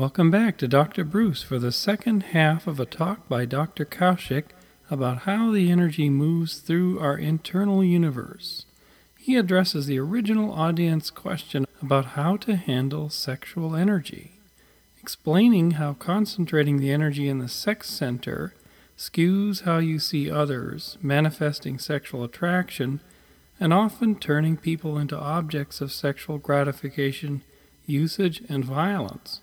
Welcome back to Dr. Bruce for the second half of a talk by Dr. Kaushik about how the energy moves through our internal universe. He addresses the original audience question about how to handle sexual energy, explaining how concentrating the energy in the sex center skews how you see others, manifesting sexual attraction, and often turning people into objects of sexual gratification, usage, and violence.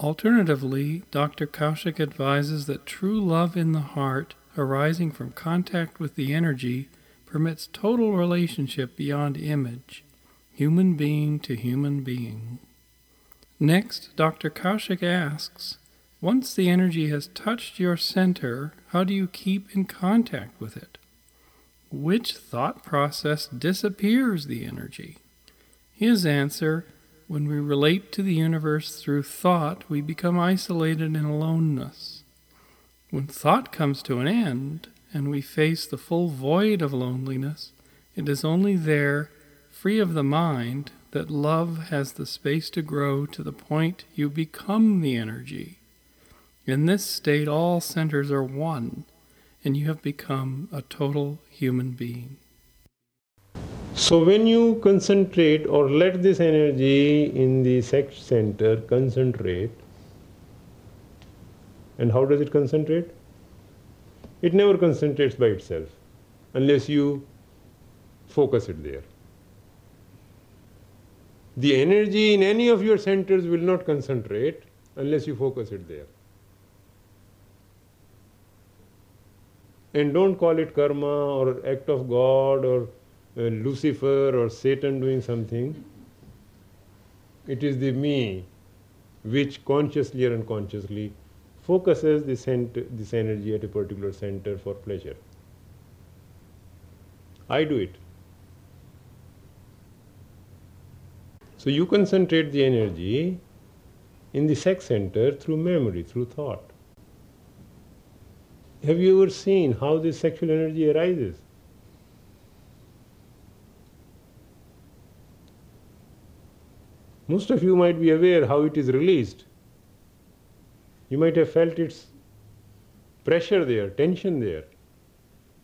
Alternatively, Dr. Kaushik advises that true love in the heart, arising from contact with the energy, permits total relationship beyond image, human being to human being. Next, Dr. Kaushik asks Once the energy has touched your center, how do you keep in contact with it? Which thought process disappears the energy? His answer when we relate to the universe through thought, we become isolated in aloneness. When thought comes to an end and we face the full void of loneliness, it is only there, free of the mind, that love has the space to grow to the point you become the energy. In this state, all centers are one, and you have become a total human being. So when you concentrate or let this energy in the sex center concentrate, and how does it concentrate? It never concentrates by itself unless you focus it there. The energy in any of your centers will not concentrate unless you focus it there. And don't call it karma or act of God or Lucifer or Satan doing something. It is the me which consciously or unconsciously focuses this energy at a particular center for pleasure. I do it. So you concentrate the energy in the sex center through memory, through thought. Have you ever seen how this sexual energy arises? Most of you might be aware how it is released. You might have felt its pressure there, tension there,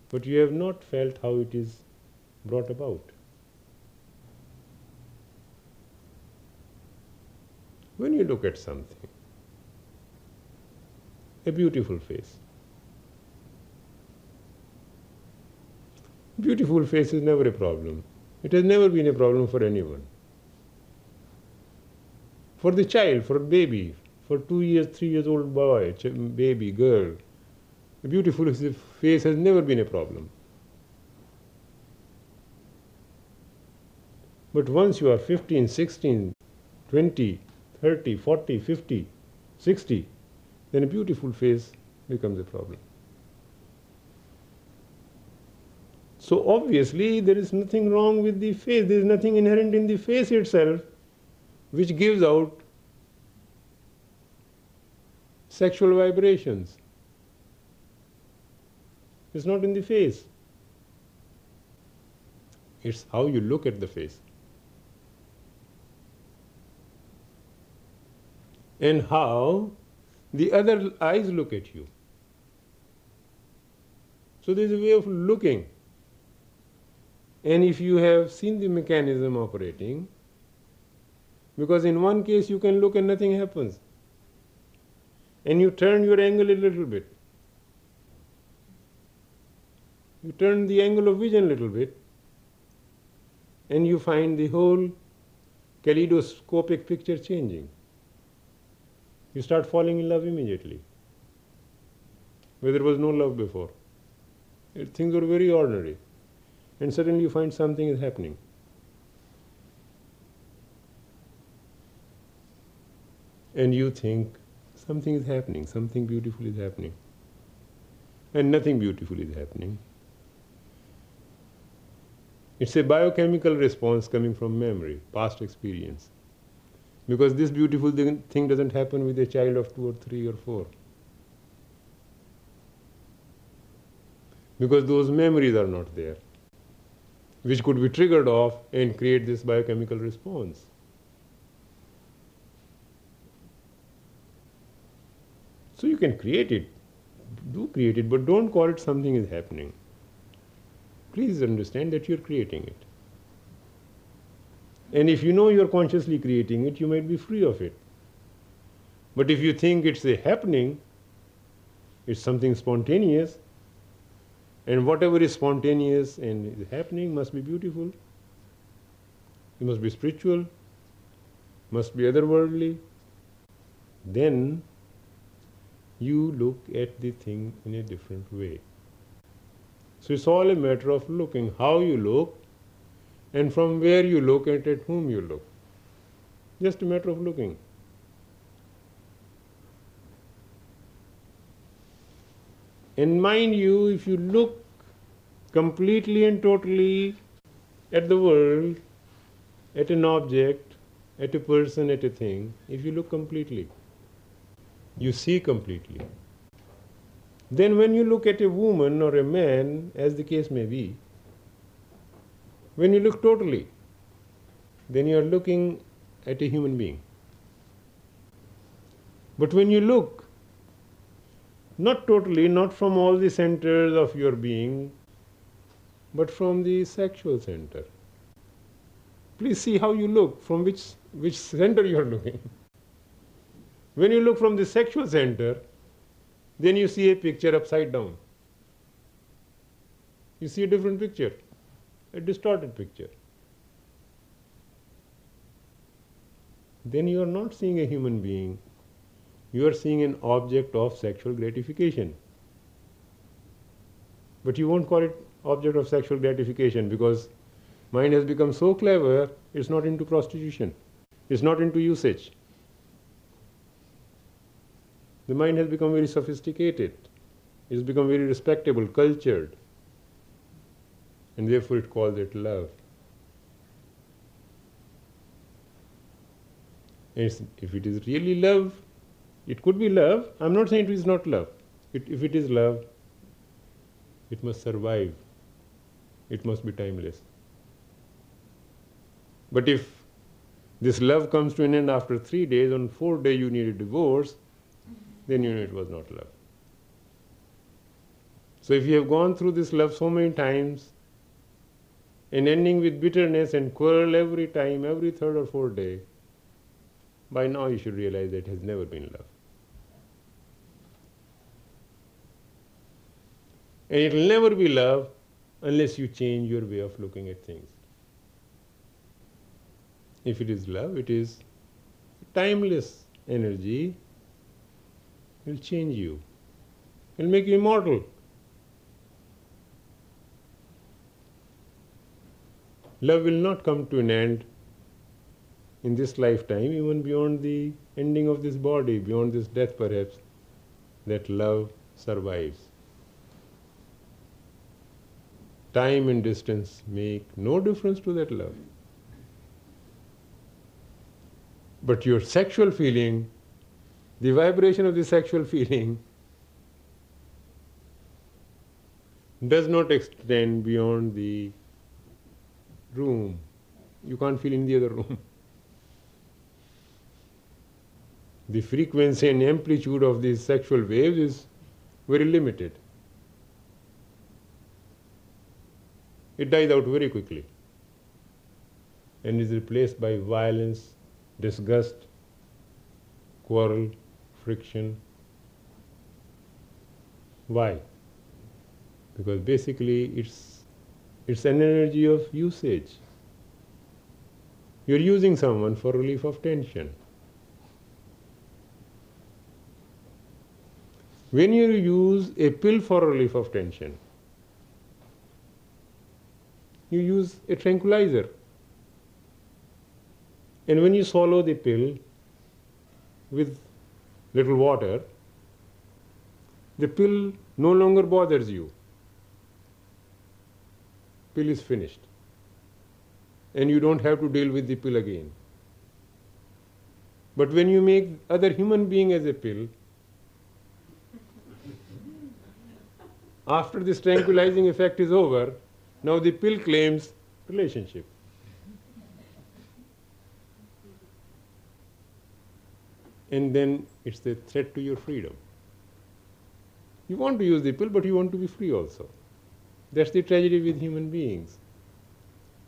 but you have not felt how it is brought about. When you look at something, a beautiful face, beautiful face is never a problem. It has never been a problem for anyone for the child, for a baby, for two years, three years old boy, baby, girl. A beautiful face has never been a problem. But once you are 15, 16, 20, 30, 40, 50, 60, then a beautiful face becomes a problem. So obviously there is nothing wrong with the face, there is nothing inherent in the face itself which gives out sexual vibrations. It's not in the face. It's how you look at the face. And how the other eyes look at you. So there's a way of looking. And if you have seen the mechanism operating, because in one case you can look and nothing happens. And you turn your angle a little bit. You turn the angle of vision a little bit, and you find the whole kaleidoscopic picture changing. You start falling in love immediately, where there was no love before. Things were very ordinary, and suddenly you find something is happening. And you think something is happening, something beautiful is happening. And nothing beautiful is happening. It's a biochemical response coming from memory, past experience. Because this beautiful thing doesn't happen with a child of two or three or four. Because those memories are not there, which could be triggered off and create this biochemical response. Can create it, do create it, but don't call it something is happening. Please understand that you're creating it. And if you know you're consciously creating it, you might be free of it. But if you think it's a happening, it's something spontaneous, and whatever is spontaneous and is happening must be beautiful, it must be spiritual, must be otherworldly, then you look at the thing in a different way. So it's all a matter of looking how you look and from where you look and at whom you look. Just a matter of looking. And mind you, if you look completely and totally at the world, at an object, at a person, at a thing, if you look completely, you see completely. Then, when you look at a woman or a man, as the case may be, when you look totally, then you are looking at a human being. But when you look, not totally, not from all the centers of your being, but from the sexual center. Please see how you look, from which, which center you are looking. When you look from the sexual center, then you see a picture upside down. You see a different picture, a distorted picture. Then you are not seeing a human being, you are seeing an object of sexual gratification. But you won't call it object of sexual gratification because mind has become so clever, it's not into prostitution, it's not into usage. The mind has become very sophisticated, it has become very respectable, cultured, and therefore it calls it love. And if it is really love, it could be love. I'm not saying it is not love. It, if it is love, it must survive it must be timeless. But if this love comes to an end after three days, on fourth day you need a divorce, then you know it was not love. So if you have gone through this love so many times, and ending with bitterness and quarrel every time, every third or fourth day, by now you should realize that it has never been love. And it will never be love unless you change your way of looking at things. If it is love, it is timeless energy, will change you, will make you immortal. Love will not come to an end in this lifetime, even beyond the ending of this body, beyond this death perhaps, that love survives. time and distance make no difference to that love. But your sexual feeling, the vibration of the sexual feeling, does not extend beyond the room. You can't feel in the other room. The frequency and amplitude of these sexual waves is very limited. it dies out very quickly and is replaced by violence, disgust, quarrel, friction. Why? Because basically it's it's an energy of usage. You're using someone for relief of tension. When you use a pill for relief of tension, you use a tranquilizer. And when you swallow the pill with little water, the pill no longer bothers you. Pill is finished. And you don't have to deal with the pill again. But when you make other human being as a pill, after this tranquilizing effect is over, now the pill claims relationship. And then it's a threat to your freedom. You want to use the pill, but you want to be free also. That's the tragedy with human beings.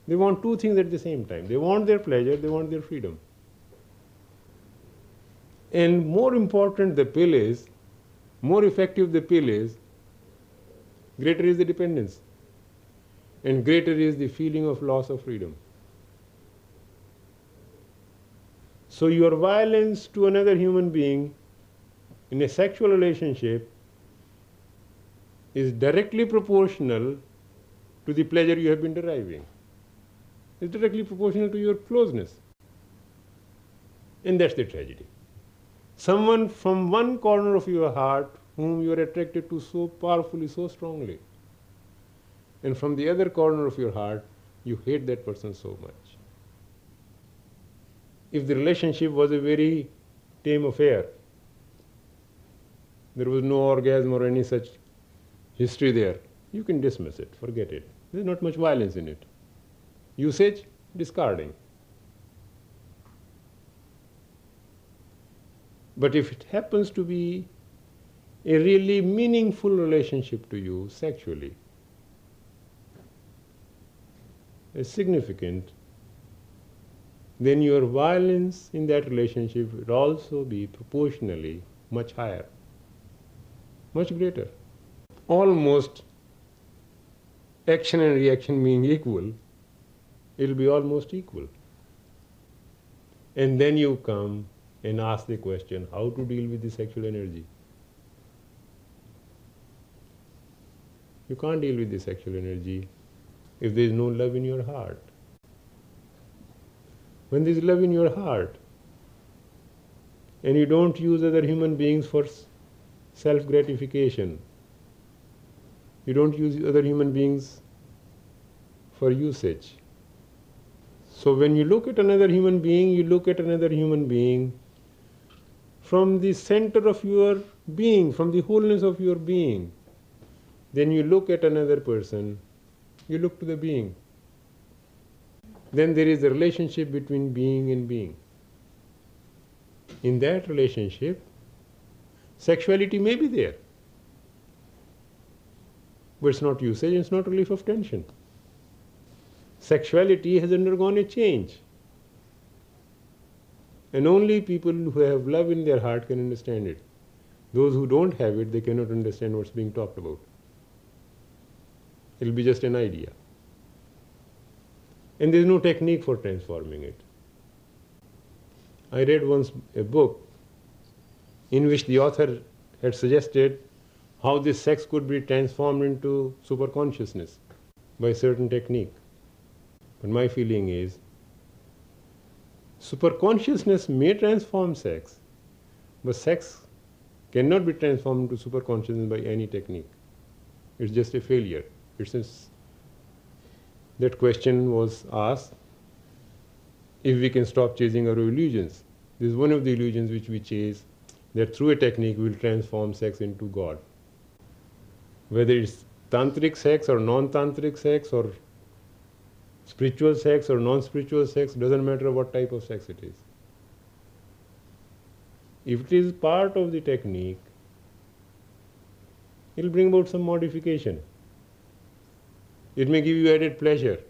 They want two things at the same time. They want their pleasure, they want their freedom. And more important the pill is, more effective the pill is, greater is the dependence. And greater is the feeling of loss of freedom. So, your violence to another human being in a sexual relationship is directly proportional to the pleasure you have been deriving. It's directly proportional to your closeness. And that's the tragedy. Someone from one corner of your heart whom you are attracted to so powerfully, so strongly, and from the other corner of your heart, you hate that person so much if the relationship was a very tame affair, there was no orgasm or any such history there, you can dismiss it, forget it. There's not much violence in it. Usage, discarding. But if it happens to be a really meaningful relationship to you sexually, a significant then your violence in that relationship would also be proportionally much higher, much greater. Almost action and reaction being equal, it will be almost equal. And then you come and ask the question how to deal with the sexual energy. You can't deal with the sexual energy if there is no love in your heart when there is love in your heart and you don't use other human beings for self gratification, you don't use other human beings for usage. So when you look at another human being, you look at another human being from the center of your being, from the wholeness of your being. Then you look at another person, you look to the being then there is a relationship between being and being. In that relationship, sexuality may be there, but it's not usage, it's not relief of tension. Sexuality has undergone a change. And only people who have love in their heart can understand it. Those who don't have it, they cannot understand what's being talked about. It'll be just an idea and there is no technique for transforming it. I read once a book in which the author had suggested how this sex could be transformed into superconsciousness by certain technique. But my feeling is superconsciousness may transform sex, but sex cannot be transformed into superconsciousness by any technique. It's just a failure. It's a that question was asked if we can stop chasing our illusions. This is one of the illusions which we chase, that through a technique we will transform sex into God. Whether it's tantric sex or non tantric sex or spiritual sex or non spiritual sex, doesn't matter what type of sex it is. If it is part of the technique, it will bring about some modification. It may give you added pleasure.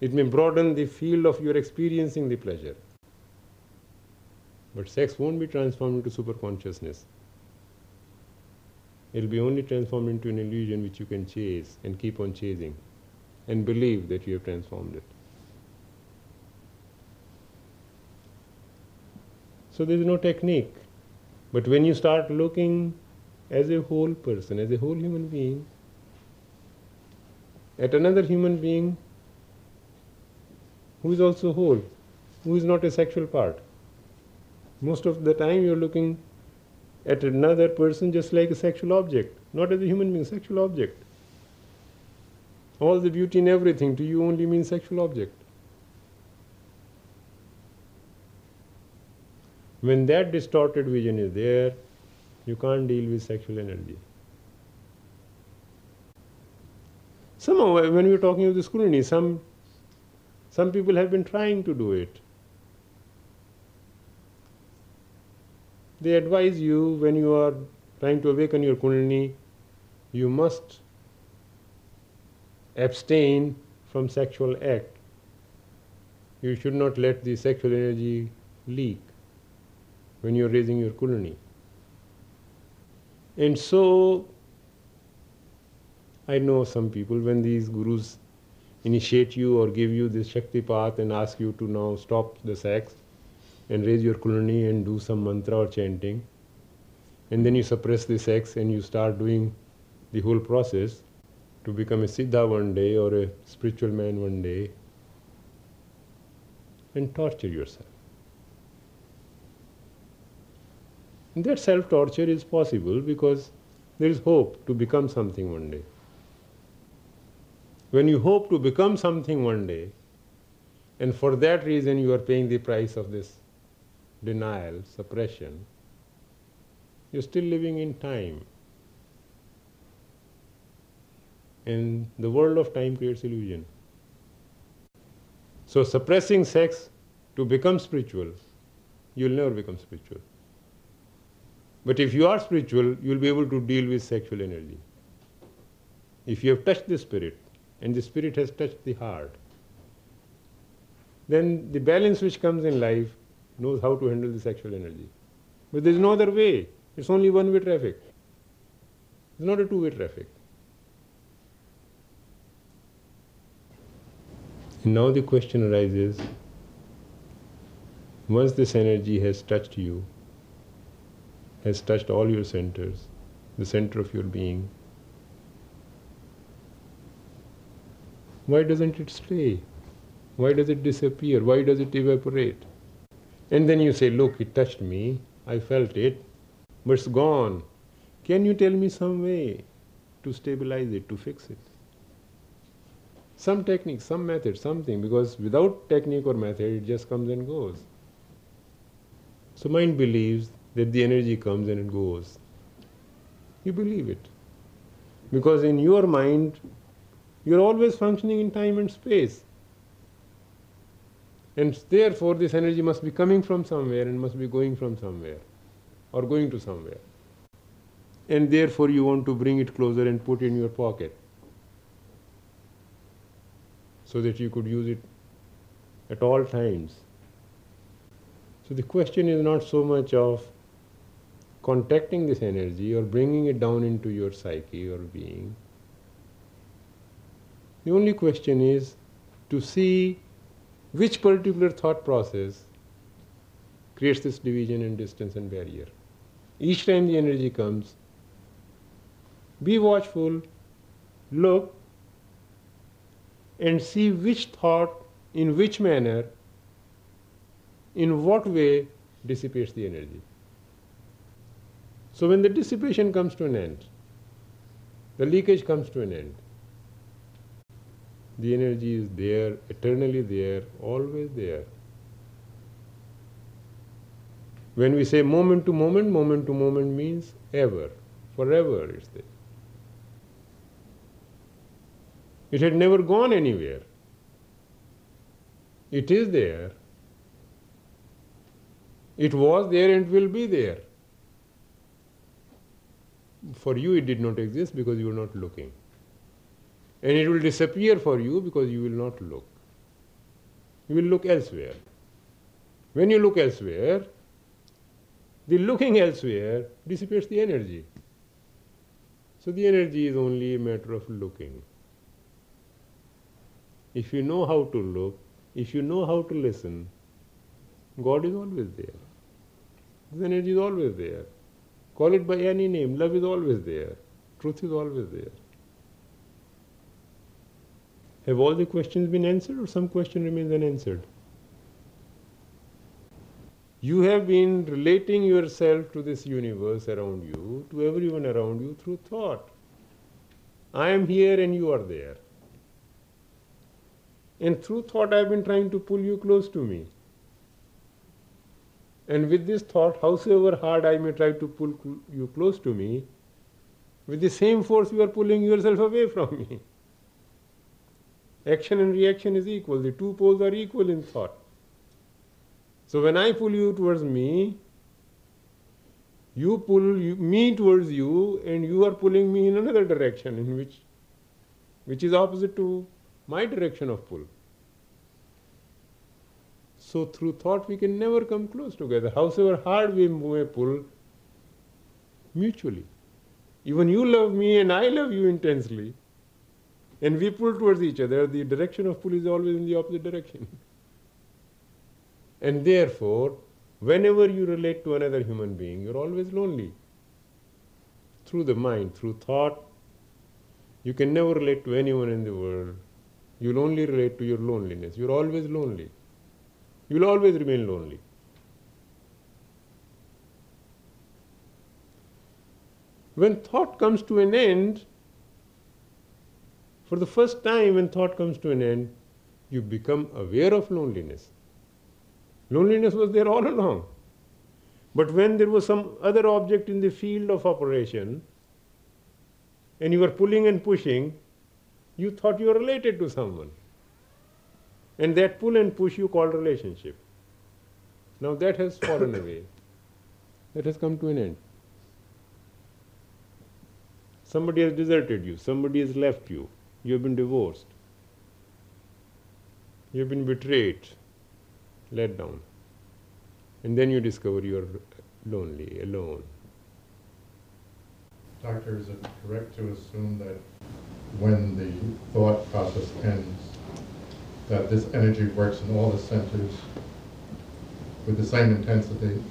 It may broaden the field of your experiencing the pleasure. But sex won't be transformed into super consciousness. It will be only transformed into an illusion which you can chase and keep on chasing and believe that you have transformed it. So there is no technique. But when you start looking as a whole person, as a whole human being, at another human being who is also whole, who is not a sexual part. Most of the time you're looking at another person just like a sexual object, not as a human being, sexual object. All the beauty in everything to you only means sexual object. When that distorted vision is there, you can't deal with sexual energy. Somehow, when we are talking of the Kundalini, some, some people have been trying to do it. They advise you when you are trying to awaken your Kundalini, you must abstain from sexual act. You should not let the sexual energy leak when you're raising your Kundalini. And so, I know some people when these gurus initiate you or give you this Shaktipat and ask you to now stop the sex and raise your Kundalini and do some mantra or chanting, and then you suppress the sex and you start doing the whole process to become a Siddha one day or a spiritual man one day and torture yourself. And that self torture is possible because there is hope to become something one day. When you hope to become something one day, and for that reason you are paying the price of this denial, suppression, you're still living in time. And the world of time creates illusion. So, suppressing sex to become spiritual, you'll never become spiritual. But if you are spiritual, you'll be able to deal with sexual energy. If you have touched the spirit, and the spirit has touched the heart, then the balance which comes in life knows how to handle the sexual energy. But there's no other way. It's only one way traffic. It's not a two way traffic. And now the question arises once this energy has touched you, has touched all your centers, the center of your being, why doesn't it stay? Why does it disappear? Why does it evaporate? And then you say, Look, it touched me, I felt it, but it's gone. Can you tell me some way to stabilize it, to fix it? Some technique, some method, something, because without technique or method, it just comes and goes. So mind believes that the energy comes and it goes. You believe it. Because in your mind, you're always functioning in time and space. And therefore, this energy must be coming from somewhere and must be going from somewhere or going to somewhere. And therefore, you want to bring it closer and put it in your pocket so that you could use it at all times. So, the question is not so much of contacting this energy or bringing it down into your psyche or being. The only question is to see which particular thought process creates this division and distance and barrier. Each time the energy comes, be watchful, look, and see which thought, in which manner, in what way dissipates the energy. So when the dissipation comes to an end, the leakage comes to an end, the energy is there, eternally there, always there. When we say moment to moment, moment to moment means ever, forever it's there. It had never gone anywhere. It is there. It was there and will be there. For you, it did not exist because you were not looking and it will disappear for you because you will not look. You will look elsewhere. When you look elsewhere, the looking elsewhere dissipates the energy. So the energy is only a matter of looking. If you know how to look, if you know how to listen, God is always there. The energy is always there. Call it by any name, love is always there. Truth is always there. Have all the questions been answered or some question remains unanswered? You have been relating yourself to this universe around you, to everyone around you through thought. I am here and you are there. And through thought, I have been trying to pull you close to me. And with this thought, howsoever hard I may try to pull you close to me, with the same force you are pulling yourself away from me. Action and reaction is equal. The two poles are equal in thought. So when I pull you towards me, You pull you, me towards you, and you are pulling me in another direction, in which, which is opposite to my direction of pull. So through thought we can never come close together. However hard we may pull, mutually. Even you love me and I love you intensely. And we pull towards each other. The direction of pull is always in the opposite direction. and therefore, whenever you relate to another human being, you're always lonely. Through the mind, through thought, you can never relate to anyone in the world. You'll only relate to your loneliness. You're always lonely. You'll always remain lonely. When thought comes to an end, for the first time, when thought comes to an end, you become aware of loneliness. Loneliness was there all along. But when there was some other object in the field of operation, and you were pulling and pushing, you thought you were related to someone. And that pull and push you called relationship. Now that has fallen away. That has come to an end. Somebody has deserted you, somebody has left you, you have been divorced, you have been betrayed, let down. And then you discover you are lonely, alone. Doctor, is it correct to assume that when the thought process ends, that this energy works in all the centers with the same intensity,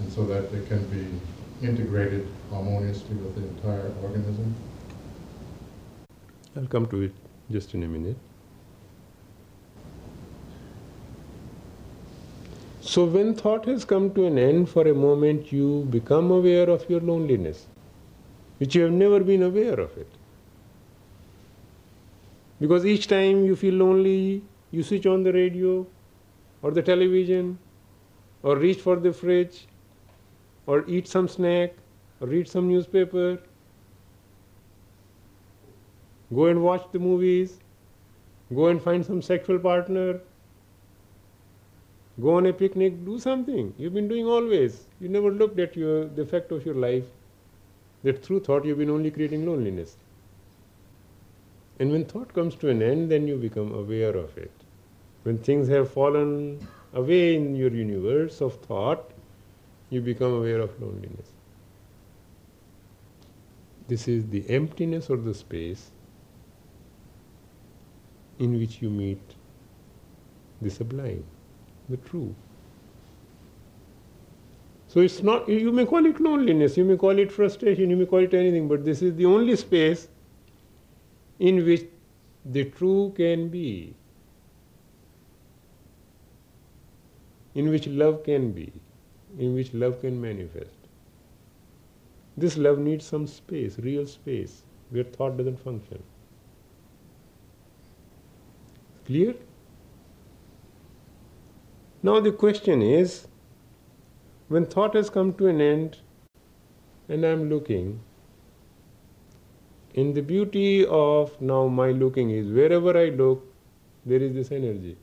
and so that it can be integrated harmoniously with the entire organism? I'll come to it just in a minute. So, when thought has come to an end, for a moment you become aware of your loneliness, which you have never been aware of it. Because each time you feel lonely, you switch on the radio or the television or reach for the fridge or eat some snack or read some newspaper, go and watch the movies, go and find some sexual partner, go on a picnic, do something. You've been doing always. You never looked at your, the effect of your life. That through thought you've been only creating loneliness. And when thought comes to an end, then you become aware of it. When things have fallen away in your universe of thought, you become aware of loneliness. This is the emptiness or the space in which you meet the sublime, the true. So it's not, you may call it loneliness, you may call it frustration, you may call it anything, but this is the only space in which the true can be, in which love can be in which love can manifest. This love needs some space, real space, where thought doesn't function. Clear? Now the question is when thought has come to an end and I'm looking, in the beauty of now my looking is wherever I look, there is this energy.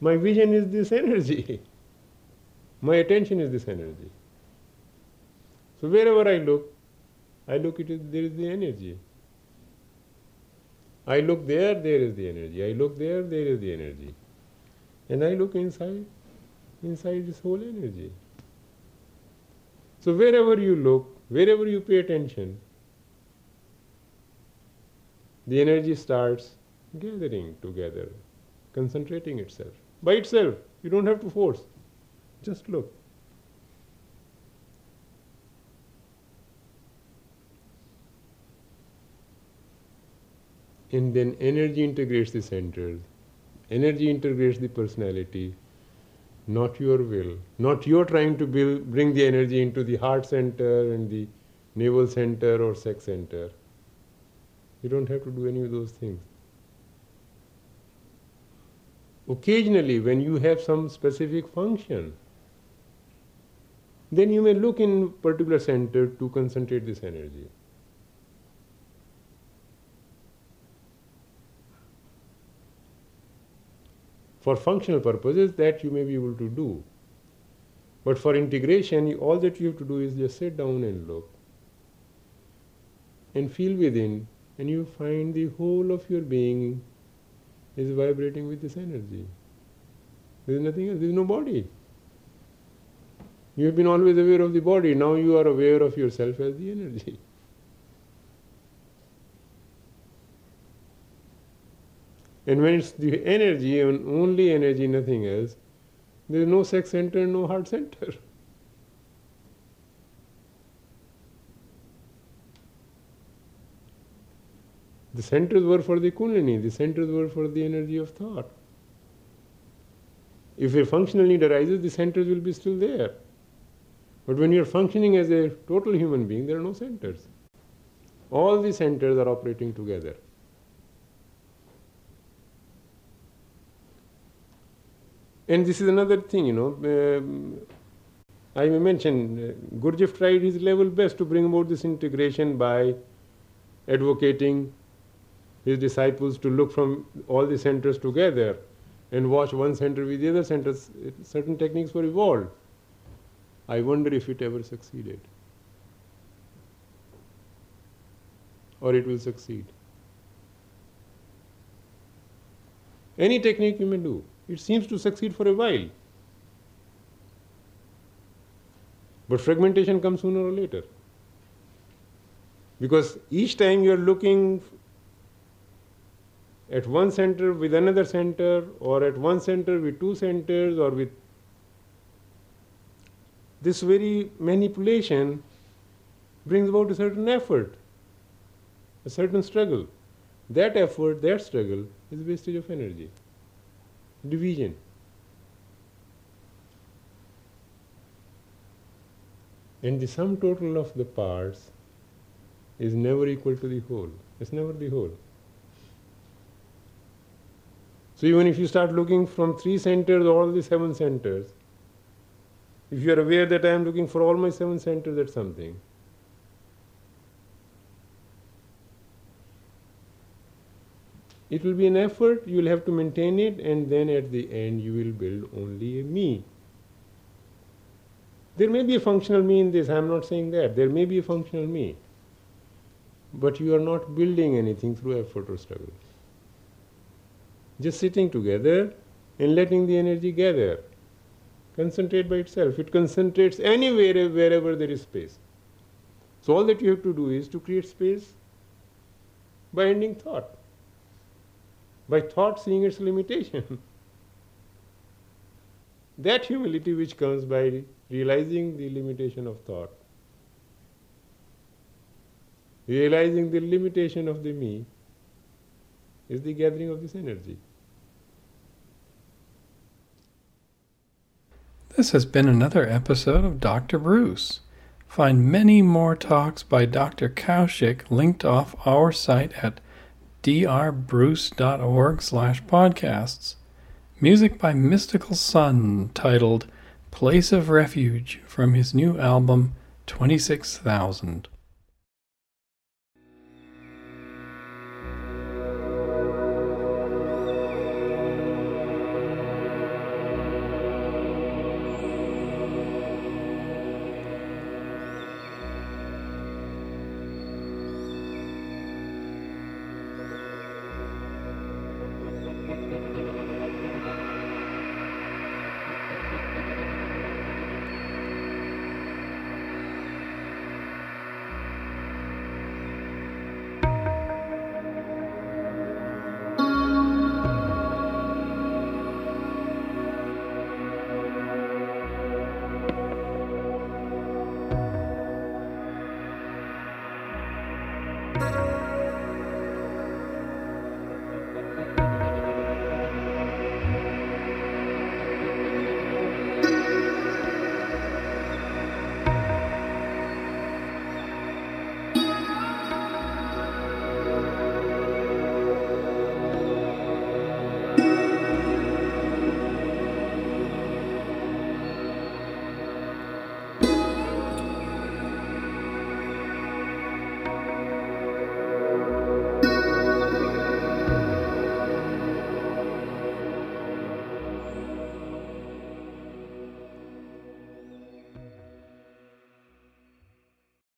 My vision is this energy. My attention is this energy. So wherever I look, I look it is there is the energy. I look there, there is the energy. I look there, there is the energy. And I look inside, inside this whole energy. So wherever you look, wherever you pay attention, the energy starts gathering together, concentrating itself by itself. You don't have to force. Just look. And then energy integrates the centers. Energy integrates the personality, not your will. Not you're trying to build, bring the energy into the heart center and the navel center or sex center. You don't have to do any of those things. Occasionally, when you have some specific function, then you may look in particular center to concentrate this energy. For functional purposes, that you may be able to do. But for integration, all that you have to do is just sit down and look and feel within, and you find the whole of your being is vibrating with this energy. There is nothing else, there is no body. You have been always aware of the body, now you are aware of yourself as the energy. And when it's the energy and only energy, nothing else, there is no sex center, no heart center. The centers were for the Kundalini, the centers were for the energy of thought. If a functional need arises, the centers will be still there. But when you're functioning as a total human being, there are no centers. All the centers are operating together. And this is another thing, you know. Um, I may mention, uh, Gurdjieff tried his level best to bring about this integration by advocating his disciples to look from all the centers together and watch one center with the other centers. Certain techniques were evolved. I wonder if it ever succeeded. Or it will succeed. Any technique you may do, it seems to succeed for a while. But fragmentation comes sooner or later. Because each time you are looking at one center with another center, or at one center with two centers, or with this very manipulation brings about a certain effort, a certain struggle. That effort, that struggle is wastage of energy, division. And the sum total of the parts is never equal to the whole. It's never the whole. So even if you start looking from three centers, all the seven centers, if you are aware that I am looking for all my seven centers at something, it will be an effort, you will have to maintain it, and then at the end you will build only a me. There may be a functional me in this, I am not saying that. There may be a functional me. But you are not building anything through effort or struggle just sitting together and letting the energy gather, concentrate by itself. It concentrates anywhere, wherever there is space. So all that you have to do is to create space by ending thought, by thought seeing its limitation. that humility which comes by realizing the limitation of thought, realizing the limitation of the me, is the gathering of this energy. This has been another episode of Dr. Bruce. Find many more talks by Dr. Kaushik linked off our site at drbruce.org slash podcasts. Music by Mystical Sun titled Place of Refuge from his new album 26,000.